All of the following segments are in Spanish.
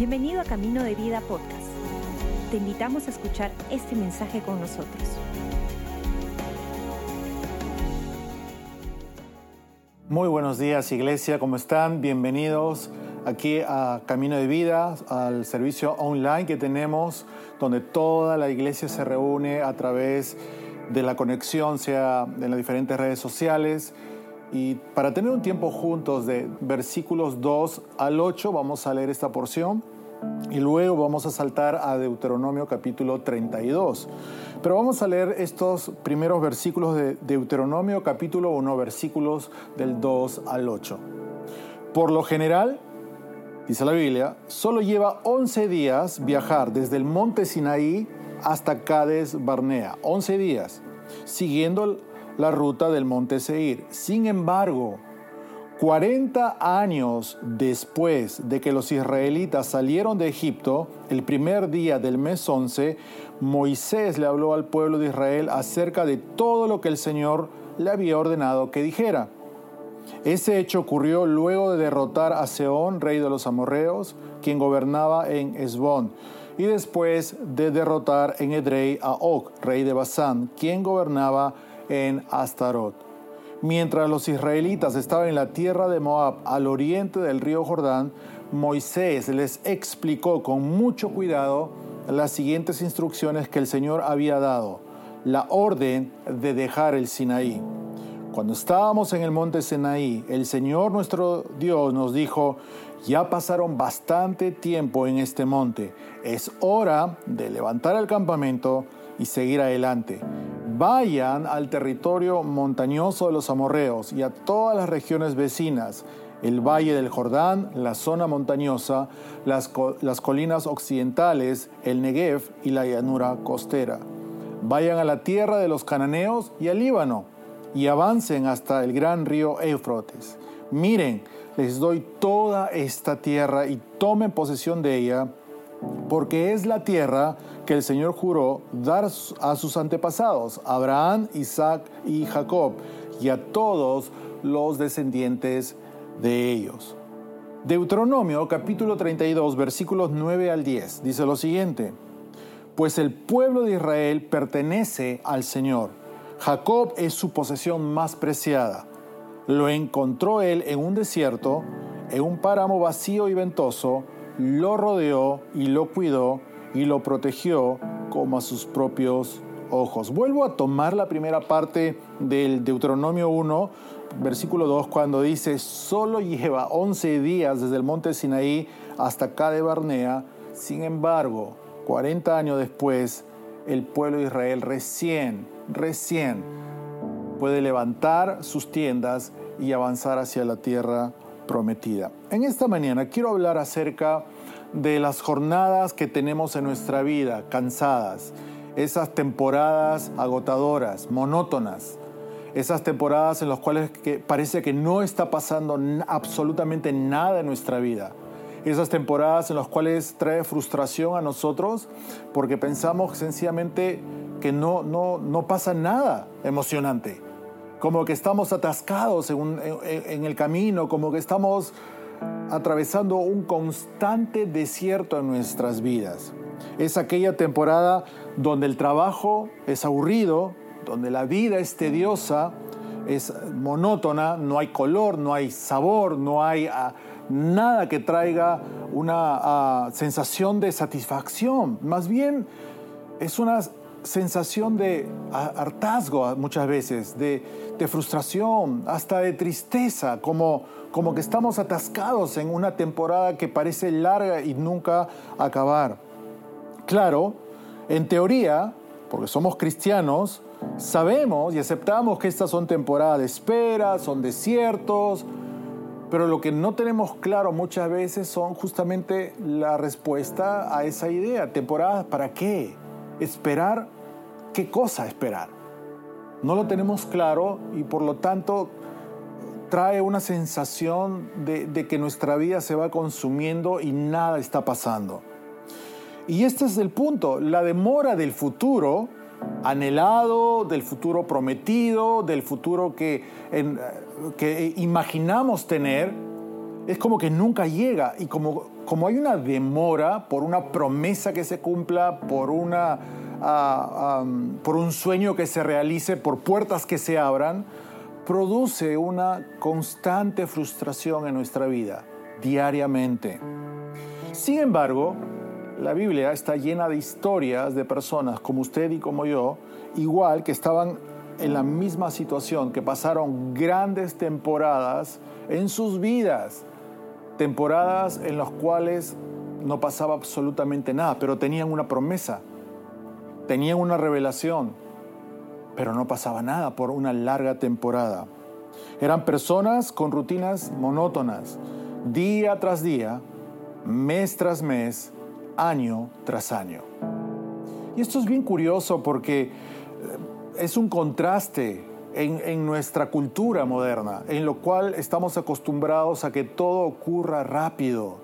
Bienvenido a Camino de Vida Podcast. Te invitamos a escuchar este mensaje con nosotros. Muy buenos días iglesia, ¿cómo están? Bienvenidos aquí a Camino de Vida, al servicio online que tenemos, donde toda la iglesia se reúne a través de la conexión, sea en las diferentes redes sociales. Y para tener un tiempo juntos de versículos 2 al 8, vamos a leer esta porción y luego vamos a saltar a Deuteronomio capítulo 32. Pero vamos a leer estos primeros versículos de Deuteronomio capítulo 1, versículos del 2 al 8. Por lo general, dice la Biblia, solo lleva 11 días viajar desde el monte Sinaí hasta Cades Barnea. 11 días, siguiendo la ruta del monte Seir. Sin embargo, 40 años después de que los israelitas salieron de Egipto, el primer día del mes 11, Moisés le habló al pueblo de Israel acerca de todo lo que el Señor le había ordenado que dijera. Ese hecho ocurrió luego de derrotar a Seón, rey de los amorreos, quien gobernaba en Esbón, y después de derrotar en Edrei a Og, rey de Basán, quien gobernaba en Astarot. Mientras los israelitas estaban en la tierra de Moab, al oriente del río Jordán, Moisés les explicó con mucho cuidado las siguientes instrucciones que el Señor había dado. La orden de dejar el Sinaí. Cuando estábamos en el monte Sinaí, el Señor nuestro Dios nos dijo, ya pasaron bastante tiempo en este monte, es hora de levantar el campamento y seguir adelante vayan al territorio montañoso de los amorreos y a todas las regiones vecinas, el valle del Jordán, la zona montañosa, las, las colinas occidentales, el Negev y la llanura costera. Vayan a la tierra de los cananeos y al Líbano y avancen hasta el gran río Éufrates. Miren, les doy toda esta tierra y tomen posesión de ella, porque es la tierra que el Señor juró dar a sus antepasados, Abraham, Isaac y Jacob, y a todos los descendientes de ellos. Deuteronomio capítulo 32 versículos 9 al 10 dice lo siguiente, pues el pueblo de Israel pertenece al Señor, Jacob es su posesión más preciada, lo encontró él en un desierto, en un páramo vacío y ventoso, lo rodeó y lo cuidó y lo protegió como a sus propios ojos. Vuelvo a tomar la primera parte del Deuteronomio 1, versículo 2, cuando dice, solo lleva 11 días desde el monte Sinaí hasta acá de Barnea, sin embargo, 40 años después, el pueblo de Israel recién, recién puede levantar sus tiendas y avanzar hacia la tierra En esta mañana quiero hablar acerca de las jornadas que tenemos en nuestra vida, cansadas, esas temporadas agotadoras, monótonas, esas temporadas en las cuales parece que no está pasando absolutamente nada en nuestra vida. Esas temporadas en las cuales trae frustración a nosotros porque pensamos sencillamente que no, no, no pasa nada emocionante. Como que estamos atascados en el camino, como que estamos atravesando un constante desierto en nuestras vidas. Es aquella temporada donde el trabajo es aburrido, donde la vida es tediosa, es monótona, no hay color, no hay sabor, no hay ah, nada que traiga una ah, sensación de satisfacción. Más bien es una sensación de hartazgo muchas veces, de, frustración, hasta de tristeza, como como que estamos atascados en una temporada que parece larga y nunca acabar. Claro, en teoría, porque somos cristianos, sabemos y aceptamos que estas son temporadas de espera, son desiertos, pero lo que no tenemos claro muchas veces son justamente la respuesta a esa idea. ¿Temporadas para qué? ¿Esperar? ¿Qué cosa esperar? No lo tenemos claro y por lo tanto trae una sensación de, que nuestra vida se va consumiendo y nada está pasando. Y este es el punto, la demora del futuro anhelado, del futuro prometido, del futuro que, que imaginamos tener, es como que nunca llega y como, como hay una demora por una promesa que se cumpla, por, una, ah, por un sueño que se realice, por puertas que se abran, produce una constante frustración en nuestra vida, diariamente. Sin embargo, la Biblia está llena de historias de personas como usted y como yo, igual que estaban en la misma situación, que pasaron grandes temporadas en sus vidas, temporadas en las cuales no pasaba absolutamente nada, pero tenían una promesa, tenían una revelación, pero no pasaba nada por una larga temporada. Eran personas con rutinas monótonas, día tras día, mes tras mes, año tras año. Y esto es bien curioso porque eh, es un contraste en, nuestra cultura moderna, en lo cual estamos acostumbrados a que todo ocurra rápido,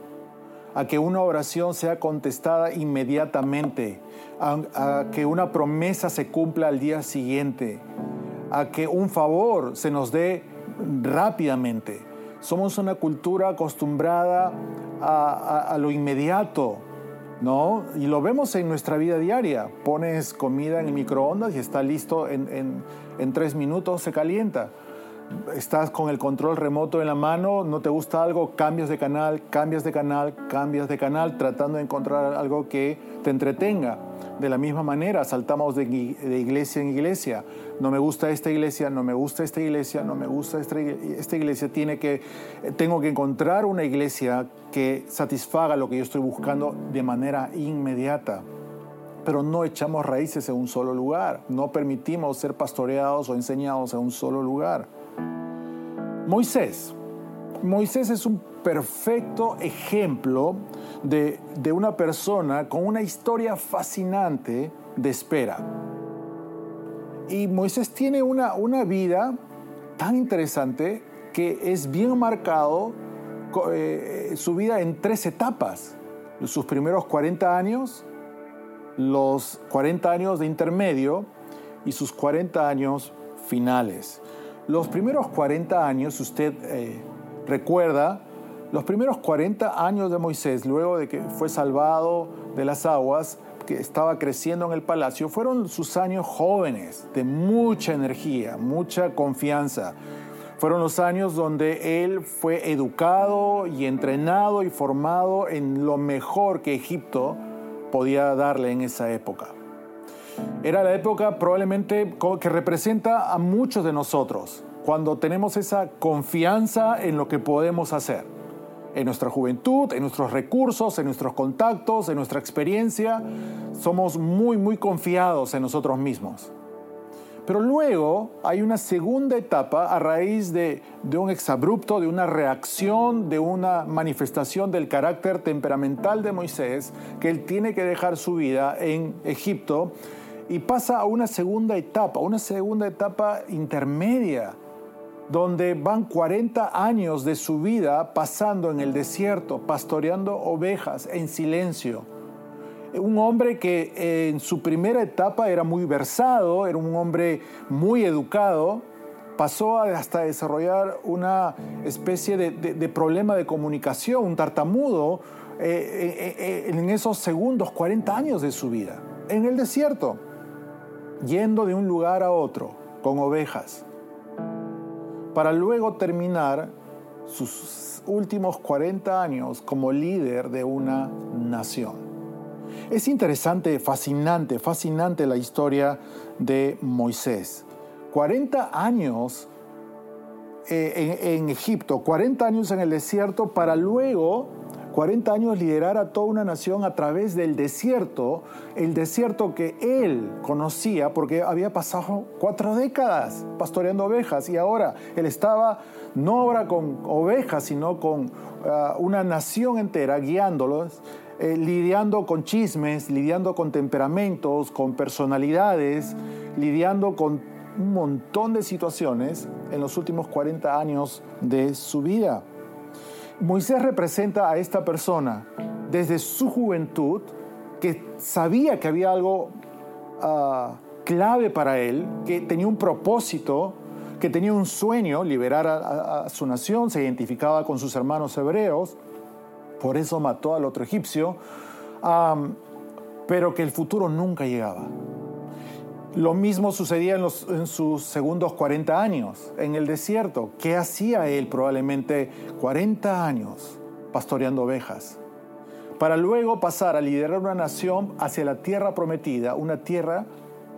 a que una oración sea contestada inmediatamente, a, que una promesa se cumpla al día siguiente, a que un favor se nos dé rápidamente. Somos una cultura acostumbrada a, lo inmediato, ¿no? Y lo vemos en nuestra vida diaria. Pones comida en el microondas y está listo en, en tres minutos, se calienta estás con el control remoto en la mano, no te gusta algo, cambias de canal, cambias de canal, cambias de canal, tratando de encontrar algo que te entretenga. De la misma manera, saltamos de, iglesia en iglesia. No me gusta esta iglesia, no me gusta esta iglesia, no me gusta esta, iglesia. Que, tengo que encontrar una iglesia que satisfaga lo que yo estoy buscando de manera inmediata pero no echamos raíces en un solo lugar, no permitimos ser pastoreados o enseñados en un solo lugar. Moisés. Moisés es un perfecto ejemplo de, una persona con una historia fascinante de espera. Y Moisés tiene una, una vida tan interesante que es bien marcado eh, su vida en tres etapas. Sus primeros 40 años, los 40 años de intermedio y sus 40 años finales. Los primeros 40 años, usted eh, recuerda, los primeros 40 años de Moisés, luego de que fue salvado de las aguas, que estaba creciendo en el palacio, fueron sus años jóvenes, de mucha energía, mucha confianza. Fueron los años donde él fue educado y entrenado y formado en lo mejor que Egipto podía darle en esa época. Era la época probablemente que representa a muchos de nosotros, cuando tenemos esa confianza en lo que podemos hacer, en nuestra juventud, en nuestros recursos, en nuestros contactos, en nuestra experiencia, somos muy, muy confiados en nosotros mismos. Pero luego hay una segunda etapa a raíz de, de, un exabrupto, de una reacción, de una manifestación del carácter temperamental de Moisés, que él tiene que dejar su vida en Egipto y pasa a una segunda etapa, una segunda etapa intermedia, donde van 40 años de su vida pasando en el desierto, pastoreando ovejas en silencio. Un hombre que en su primera etapa era muy versado, era un hombre muy educado, pasó hasta desarrollar una especie de, problema de comunicación, un tartamudo, eh, eh, eh, en esos segundos 40 años de su vida, en el desierto yendo de un lugar a otro con ovejas, para luego terminar sus últimos 40 años como líder de una nación. Es interesante, fascinante, fascinante la historia de Moisés. 40 años eh, en, en Egipto, 40 años en el desierto para luego 40 años liderar a toda una nación a través del desierto, el desierto que él conocía porque había pasado cuatro décadas pastoreando ovejas y ahora él estaba no ahora con ovejas, sino con ah, una nación entera guiándolos, eh, lidiando con chismes, lidiando con temperamentos, con personalidades, lidiando con un montón de situaciones en los últimos 40 años de su vida. Moisés representa a esta persona desde su juventud que sabía que había algo ah, clave para él, que tenía un propósito, que tenía un sueño, liberar a, su nación, se identificaba con sus hermanos hebreos, por eso mató al otro egipcio, pero que el futuro nunca llegaba. Lo mismo sucedía en, sus segundos 40 años en el desierto. ¿Qué hacía él probablemente 40 años pastoreando ovejas? Para luego pasar a liderar una nación hacia la tierra prometida, una tierra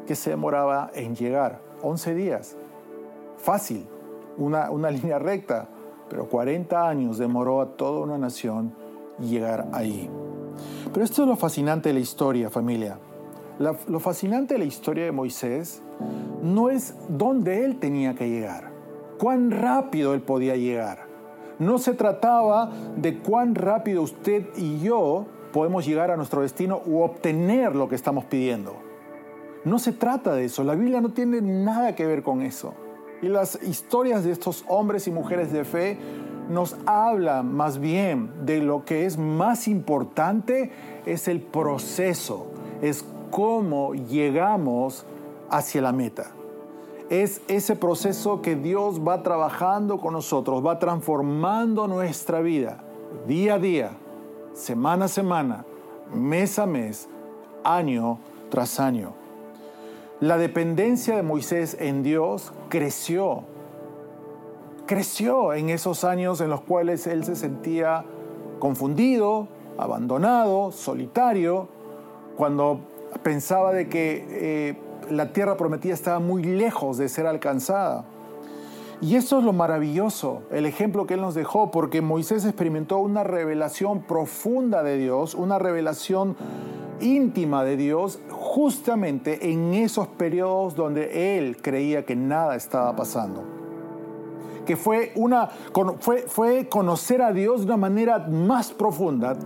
que se demoraba en llegar. 11 días. Fácil, una, una línea recta, pero 40 años demoró a toda una nación llegar ahí. Pero esto es lo fascinante de la historia, familia lo fascinante de la historia de Moisés no es dónde él tenía que llegar, cuán rápido él podía llegar. No se trataba de cuán rápido usted y yo podemos llegar a nuestro destino u obtener lo que estamos pidiendo. No se trata de eso, la Biblia no tiene nada que ver con eso. Y las historias de estos hombres y mujeres de fe nos hablan más bien de lo que es más importante, es el proceso, es cómo llegamos hacia la meta. Es ese proceso que Dios va trabajando con nosotros, va transformando nuestra vida día a día, semana a semana, mes a mes, año tras año. La dependencia de Moisés en Dios creció, creció en esos años en los cuales él se sentía confundido, abandonado, solitario, cuando pensaba de que eh, la tierra prometida estaba muy lejos de ser alcanzada. Y eso es lo maravilloso, el ejemplo que Él nos dejó, porque Moisés experimentó una revelación profunda de Dios, una revelación íntima de Dios, justamente en esos periodos donde Él creía que nada estaba pasando. Que fue, una, fue, fue conocer a Dios de una manera más profunda,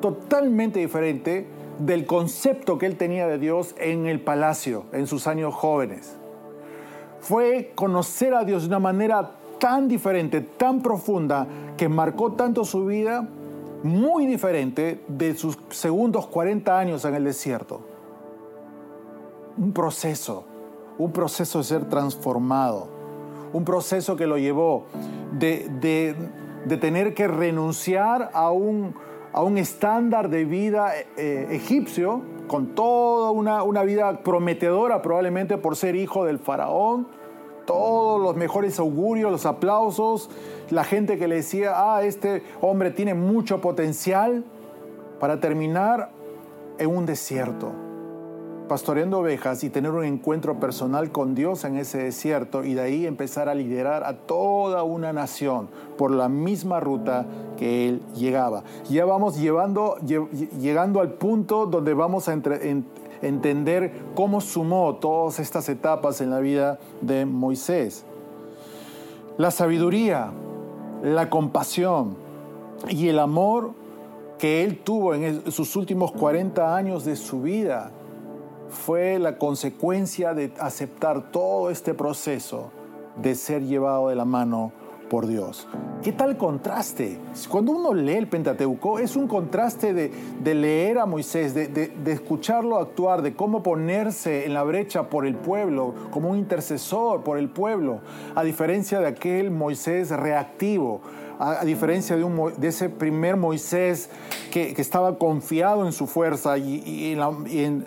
totalmente diferente del concepto que él tenía de Dios en el palacio, en sus años jóvenes. Fue conocer a Dios de una manera tan diferente, tan profunda, que marcó tanto su vida, muy diferente de sus segundos 40 años en el desierto. Un proceso, un proceso de ser transformado, un proceso que lo llevó de, de tener que renunciar a un a un estándar de vida eh, egipcio, con toda una, una vida prometedora probablemente por ser hijo del faraón, todos los mejores augurios, los aplausos, la gente que le decía, ah, este hombre tiene mucho potencial, para terminar en un desierto pastoreando ovejas y tener un encuentro personal con Dios en ese desierto y de ahí empezar a liderar a toda una nación por la misma ruta que él llegaba. Ya vamos llevando, llegando al punto donde vamos a entender cómo sumó todas estas etapas en la vida de Moisés. La sabiduría, la compasión y el amor que él tuvo en sus últimos 40 años de su vida fue la consecuencia de aceptar todo este proceso de ser llevado de la mano por Dios. ¿Qué tal contraste? Cuando uno lee el Pentateuco es un contraste de, leer a Moisés, de, escucharlo actuar, de cómo ponerse en la brecha por el pueblo, como un intercesor por el pueblo, a diferencia de aquel Moisés reactivo, a, diferencia de, ese primer Moisés que, estaba confiado en su fuerza y, en,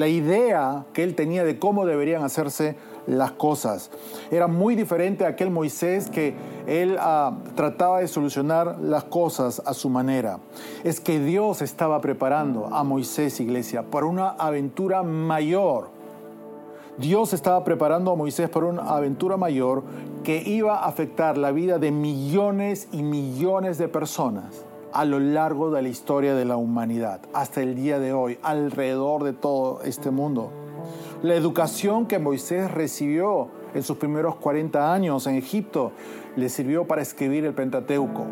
la, idea que él tenía de cómo deberían hacerse las cosas. Era muy diferente a aquel Moisés que él ah, trataba de solucionar las cosas a su manera. Es que Dios estaba preparando a Moisés, iglesia, para una aventura mayor Dios estaba preparando a Moisés para una aventura mayor que iba a afectar la vida de millones y millones de personas a lo largo de la historia de la humanidad, hasta el día de hoy, alrededor de todo este mundo. La educación que Moisés recibió en sus primeros 40 años en Egipto le sirvió para escribir el Pentateuco.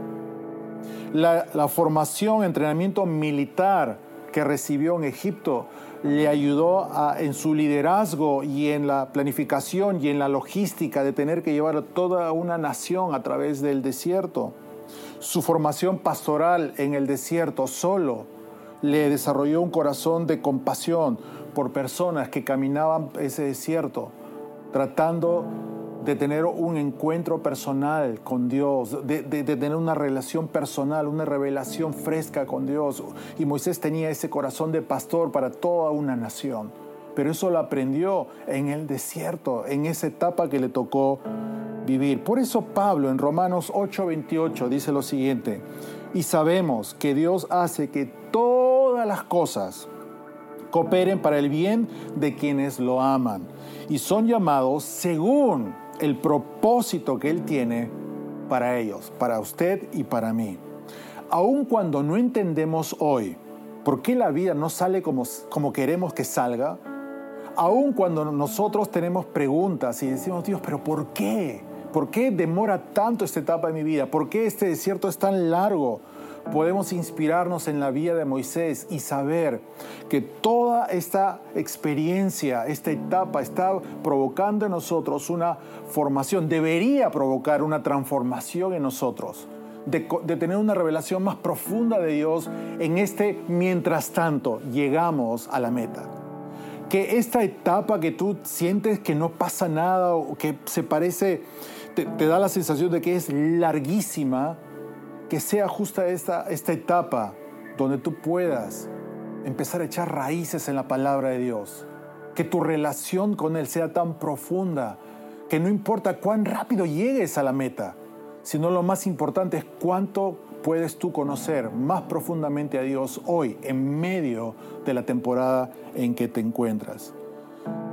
La, la formación, entrenamiento militar que recibió en Egipto le ayudó en su liderazgo y en la planificación y en la logística de tener que llevar a toda una nación a través del desierto. Su formación pastoral en el desierto solo le desarrolló un corazón de compasión por personas que caminaban ese desierto, tratando de tener un encuentro personal con Dios, de, tener una relación personal, una revelación fresca con Dios. Y Moisés tenía ese corazón de pastor para toda una nación. Pero eso lo aprendió en el desierto, en esa etapa que le tocó vivir. Por eso Pablo en Romanos 8:28 dice lo siguiente, y sabemos que Dios hace que todas las cosas cooperen para el bien de quienes lo aman y son llamados según el propósito que Él tiene para ellos, para usted y para mí. Aun cuando no entendemos hoy por qué la vida no sale como, como queremos que salga, aun cuando nosotros tenemos preguntas y decimos, Dios, pero ¿por qué? ¿Por qué demora tanto esta etapa de mi vida? ¿Por qué este desierto es tan largo? Podemos inspirarnos en la vida de Moisés y saber que toda esta experiencia, esta etapa está provocando en nosotros una formación, debería provocar una transformación en nosotros. De, tener una revelación más profunda de Dios en este mientras tanto llegamos a la meta. Que esta etapa que tú sientes que no pasa nada o que se parece, te da la sensación de que es larguísima, que sea justa esta, esta etapa donde tú puedas empezar a echar raíces en la palabra de Dios. Que tu relación con Él sea tan profunda que no importa cuán rápido llegues a la meta, sino lo más importante es cuánto puedes tú conocer más profundamente a Dios hoy, en medio de la temporada en que te encuentras.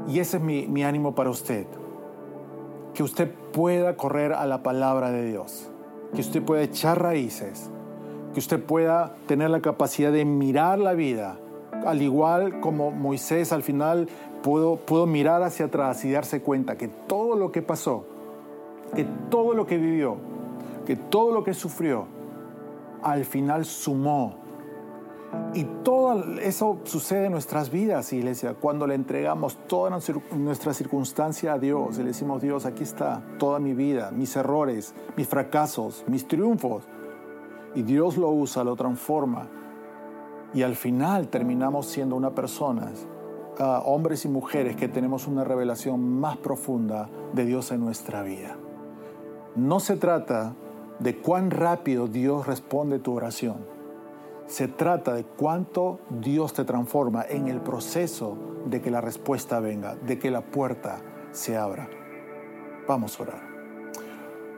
Y ese es mi, mi ánimo para usted, que usted pueda correr a la palabra de Dios que usted pueda echar raíces, que usted pueda tener la capacidad de mirar la vida, al igual como Moisés al final pudo, pudo mirar hacia atrás y darse cuenta que todo lo que pasó, que todo lo que vivió, que todo lo que sufrió, al final sumó y todo eso sucede en nuestras vidas, iglesia, cuando le entregamos toda nuestra circunstancia a Dios y le decimos, Dios, aquí está toda mi vida, mis errores, mis fracasos, mis triunfos. Y Dios lo usa, lo transforma. Y al final terminamos siendo una persona, ah, hombres y mujeres, que tenemos una revelación más profunda de Dios en nuestra vida. No se trata de cuán rápido Dios responde tu oración se trata de cuánto Dios te transforma en el proceso de que la respuesta venga, de que la puerta se abra. Vamos a orar.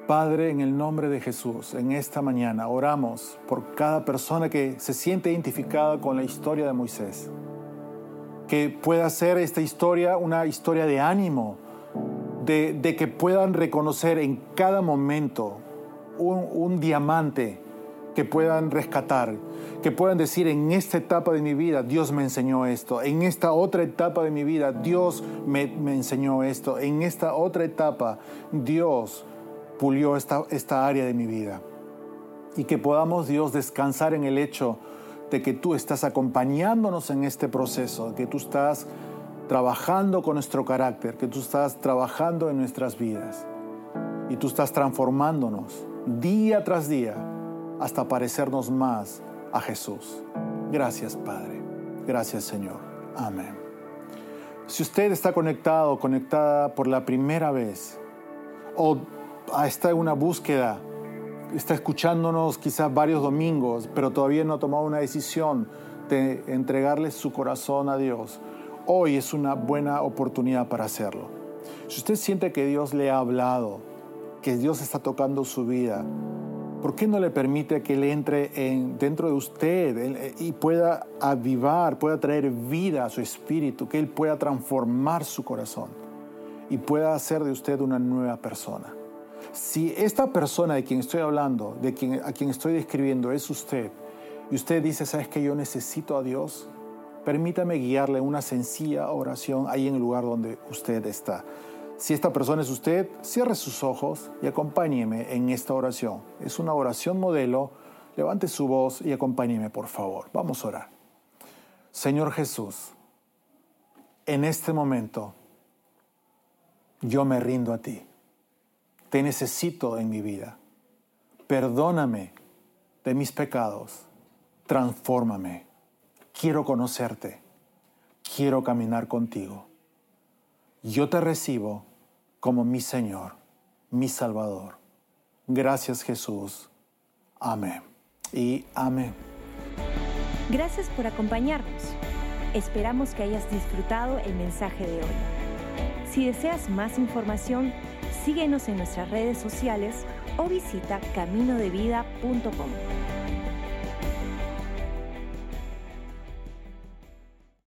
Padre, en el nombre de Jesús, en esta mañana oramos por cada persona que se siente identificada con la historia de Moisés. Que pueda ser esta historia una historia de ánimo, de, que puedan reconocer en cada momento un, un diamante que puedan rescatar, que puedan decir en esta etapa de mi vida Dios me enseñó esto, en esta otra etapa de mi vida Dios me, enseñó esto, en esta otra etapa Dios pulió esta, esta área de mi vida. Y que podamos Dios descansar en el hecho de que tú estás acompañándonos en este proceso, que tú estás trabajando con nuestro carácter, que tú estás trabajando en nuestras vidas. Y tú estás transformándonos día tras día hasta parecernos más a Jesús. Gracias Padre. Gracias Señor. Amén. Si usted está conectado, conectada por la primera vez, o está en una búsqueda, está escuchándonos quizás varios domingos, pero todavía no ha tomado una decisión de entregarle su corazón a Dios, hoy es una buena oportunidad para hacerlo. Si usted siente que Dios le ha hablado, que Dios está tocando su vida, ¿por qué no le permite que Él entre en, dentro de usted eh, y pueda avivar, pueda traer vida a su espíritu, que Él pueda transformar su corazón y pueda hacer de usted una nueva persona? Si esta persona de quien estoy hablando, de quien, a quien estoy describiendo, es usted, y usted dice, ¿sabes que yo necesito a Dios? Permítame guiarle una sencilla oración ahí en el lugar donde usted está. Si esta persona es usted, cierre sus ojos y acompáñeme en esta oración. Es una oración modelo. Levante su voz y acompáñeme, por favor. Vamos a orar. Señor Jesús, en este momento yo me rindo a ti. Te necesito en mi vida. Perdóname de mis pecados. Transfórmame. Quiero conocerte. Quiero caminar contigo. Yo te recibo como mi Señor mi Salvador. Gracias Jesús. Amén. Y amén. Gracias por acompañarnos. Esperamos que hayas disfrutado el mensaje de hoy. Si deseas más información, síguenos en nuestras redes sociales o visita caminodevida.com.